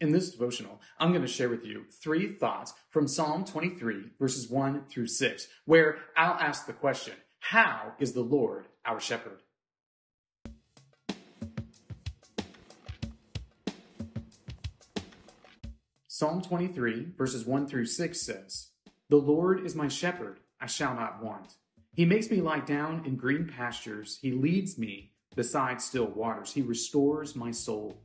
In this devotional, I'm going to share with you three thoughts from Psalm 23, verses 1 through 6, where I'll ask the question How is the Lord our shepherd? Psalm 23, verses 1 through 6 says, The Lord is my shepherd, I shall not want. He makes me lie down in green pastures, He leads me beside still waters, He restores my soul.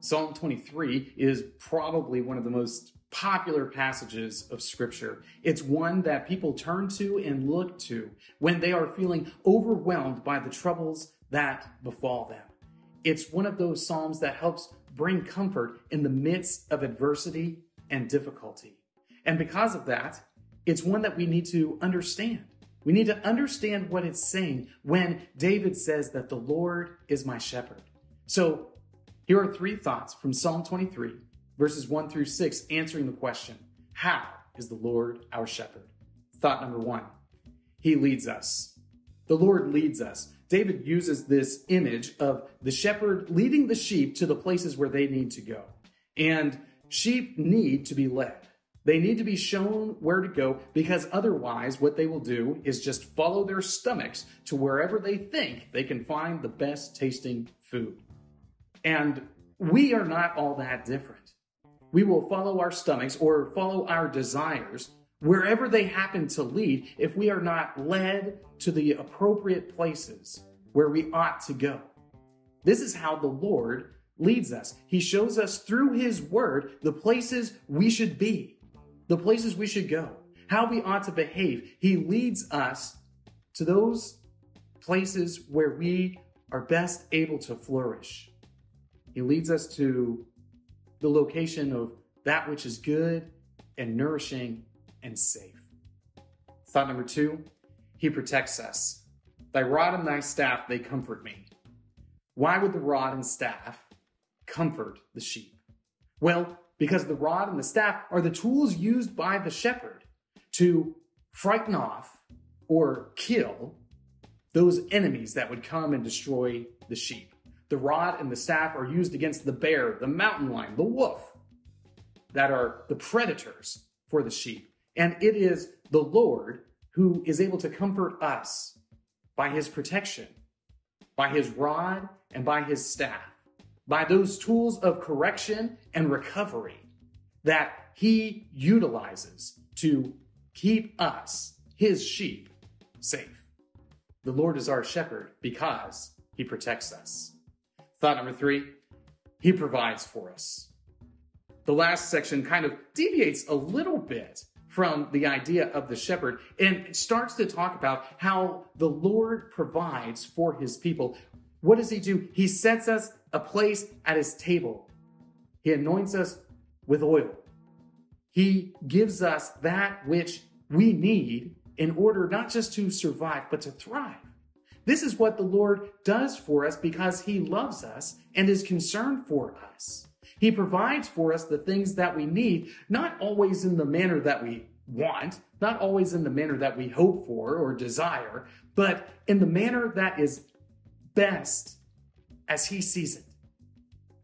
Psalm 23 is probably one of the most popular passages of Scripture. It's one that people turn to and look to when they are feeling overwhelmed by the troubles that befall them. It's one of those Psalms that helps bring comfort in the midst of adversity and difficulty. And because of that, it's one that we need to understand. We need to understand what it's saying when David says that the Lord is my shepherd. So here are three thoughts from Psalm 23, verses 1 through 6, answering the question How is the Lord our shepherd? Thought number one He leads us. The Lord leads us. David uses this image of the shepherd leading the sheep to the places where they need to go. And sheep need to be led. They need to be shown where to go because otherwise, what they will do is just follow their stomachs to wherever they think they can find the best tasting food. And we are not all that different. We will follow our stomachs or follow our desires wherever they happen to lead if we are not led to the appropriate places where we ought to go. This is how the Lord leads us. He shows us through His Word the places we should be, the places we should go, how we ought to behave. He leads us to those places where we are best able to flourish. He leads us to the location of that which is good and nourishing and safe. Thought number two, he protects us. Thy rod and thy staff, they comfort me. Why would the rod and staff comfort the sheep? Well, because the rod and the staff are the tools used by the shepherd to frighten off or kill those enemies that would come and destroy the sheep. The rod and the staff are used against the bear, the mountain lion, the wolf, that are the predators for the sheep. And it is the Lord who is able to comfort us by his protection, by his rod, and by his staff, by those tools of correction and recovery that he utilizes to keep us, his sheep, safe. The Lord is our shepherd because he protects us. Thought number three, he provides for us. The last section kind of deviates a little bit from the idea of the shepherd and starts to talk about how the Lord provides for his people. What does he do? He sets us a place at his table. He anoints us with oil. He gives us that which we need in order not just to survive, but to thrive. This is what the Lord does for us because He loves us and is concerned for us. He provides for us the things that we need, not always in the manner that we want, not always in the manner that we hope for or desire, but in the manner that is best as He sees it,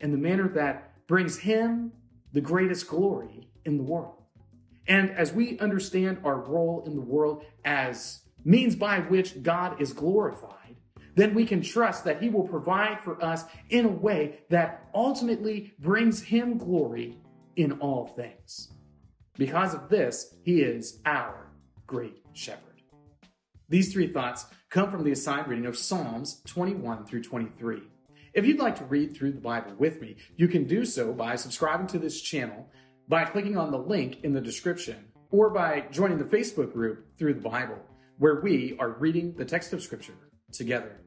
in the manner that brings Him the greatest glory in the world. And as we understand our role in the world as means by which God is glorified, then we can trust that He will provide for us in a way that ultimately brings Him glory in all things. Because of this, He is our great shepherd. These three thoughts come from the assigned reading of Psalms 21 through 23. If you'd like to read through the Bible with me, you can do so by subscribing to this channel, by clicking on the link in the description, or by joining the Facebook group through the Bible where we are reading the text of Scripture together.